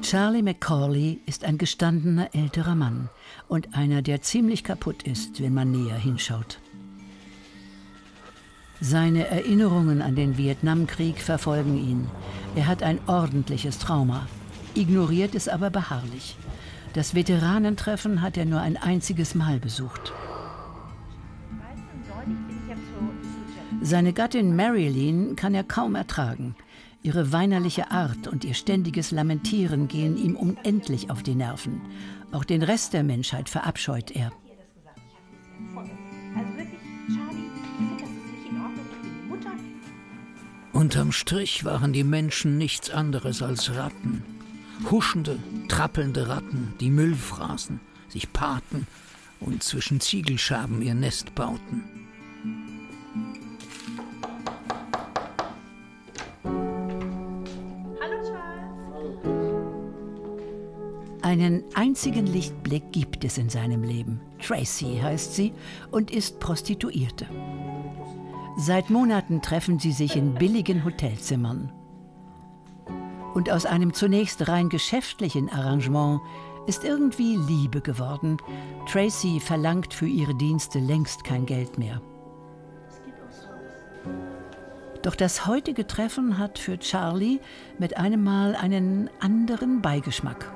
Charlie McCauley ist ein gestandener älterer Mann und einer, der ziemlich kaputt ist, wenn man näher hinschaut. Seine Erinnerungen an den Vietnamkrieg verfolgen ihn. Er hat ein ordentliches Trauma, ignoriert es aber beharrlich. Das Veteranentreffen hat er nur ein einziges Mal besucht. Seine Gattin Marilyn kann er kaum ertragen. Ihre weinerliche Art und ihr ständiges Lamentieren gehen ihm unendlich auf die Nerven. Auch den Rest der Menschheit verabscheut er. Unterm Strich waren die Menschen nichts anderes als Ratten. Huschende, trappelnde Ratten, die Müll fraßen, sich paarten und zwischen Ziegelschaben ihr Nest bauten. Einen einzigen Lichtblick gibt es in seinem Leben. Tracy heißt sie und ist Prostituierte. Seit Monaten treffen sie sich in billigen Hotelzimmern. Und aus einem zunächst rein geschäftlichen Arrangement ist irgendwie Liebe geworden. Tracy verlangt für ihre Dienste längst kein Geld mehr. Doch das heutige Treffen hat für Charlie mit einem Mal einen anderen Beigeschmack.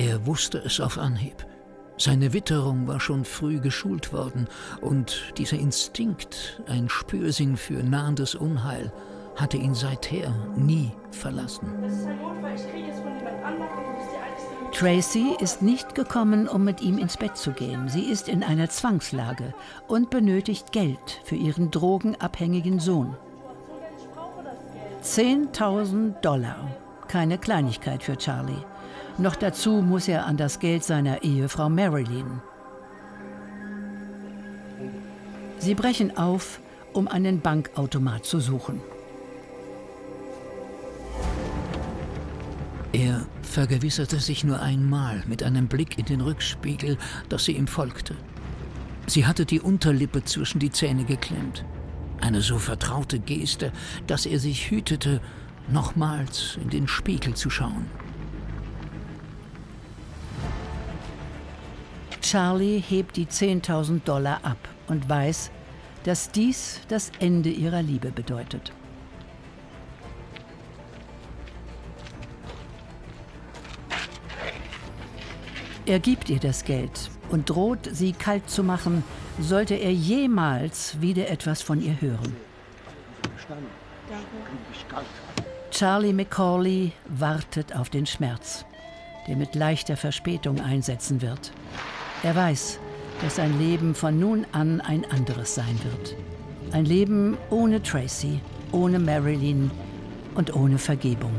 Er wusste es auf Anhieb. Seine Witterung war schon früh geschult worden und dieser Instinkt, ein Spürsinn für nahendes Unheil, hatte ihn seither nie verlassen. Tracy ist nicht gekommen, um mit ihm ins Bett zu gehen. Sie ist in einer Zwangslage und benötigt Geld für ihren drogenabhängigen Sohn. 10.000 Dollar. Keine Kleinigkeit für Charlie. Noch dazu muss er an das Geld seiner Ehefrau Marilyn. Sie brechen auf, um einen Bankautomat zu suchen. Er vergewisserte sich nur einmal mit einem Blick in den Rückspiegel, dass sie ihm folgte. Sie hatte die Unterlippe zwischen die Zähne geklemmt. Eine so vertraute Geste, dass er sich hütete, nochmals in den Spiegel zu schauen. Charlie hebt die 10.000 Dollar ab und weiß, dass dies das Ende ihrer Liebe bedeutet. Er gibt ihr das Geld und droht, sie kalt zu machen, sollte er jemals wieder etwas von ihr hören. Charlie McCauley wartet auf den Schmerz, der mit leichter Verspätung einsetzen wird. Er weiß, dass sein Leben von nun an ein anderes sein wird. Ein Leben ohne Tracy, ohne Marilyn und ohne Vergebung.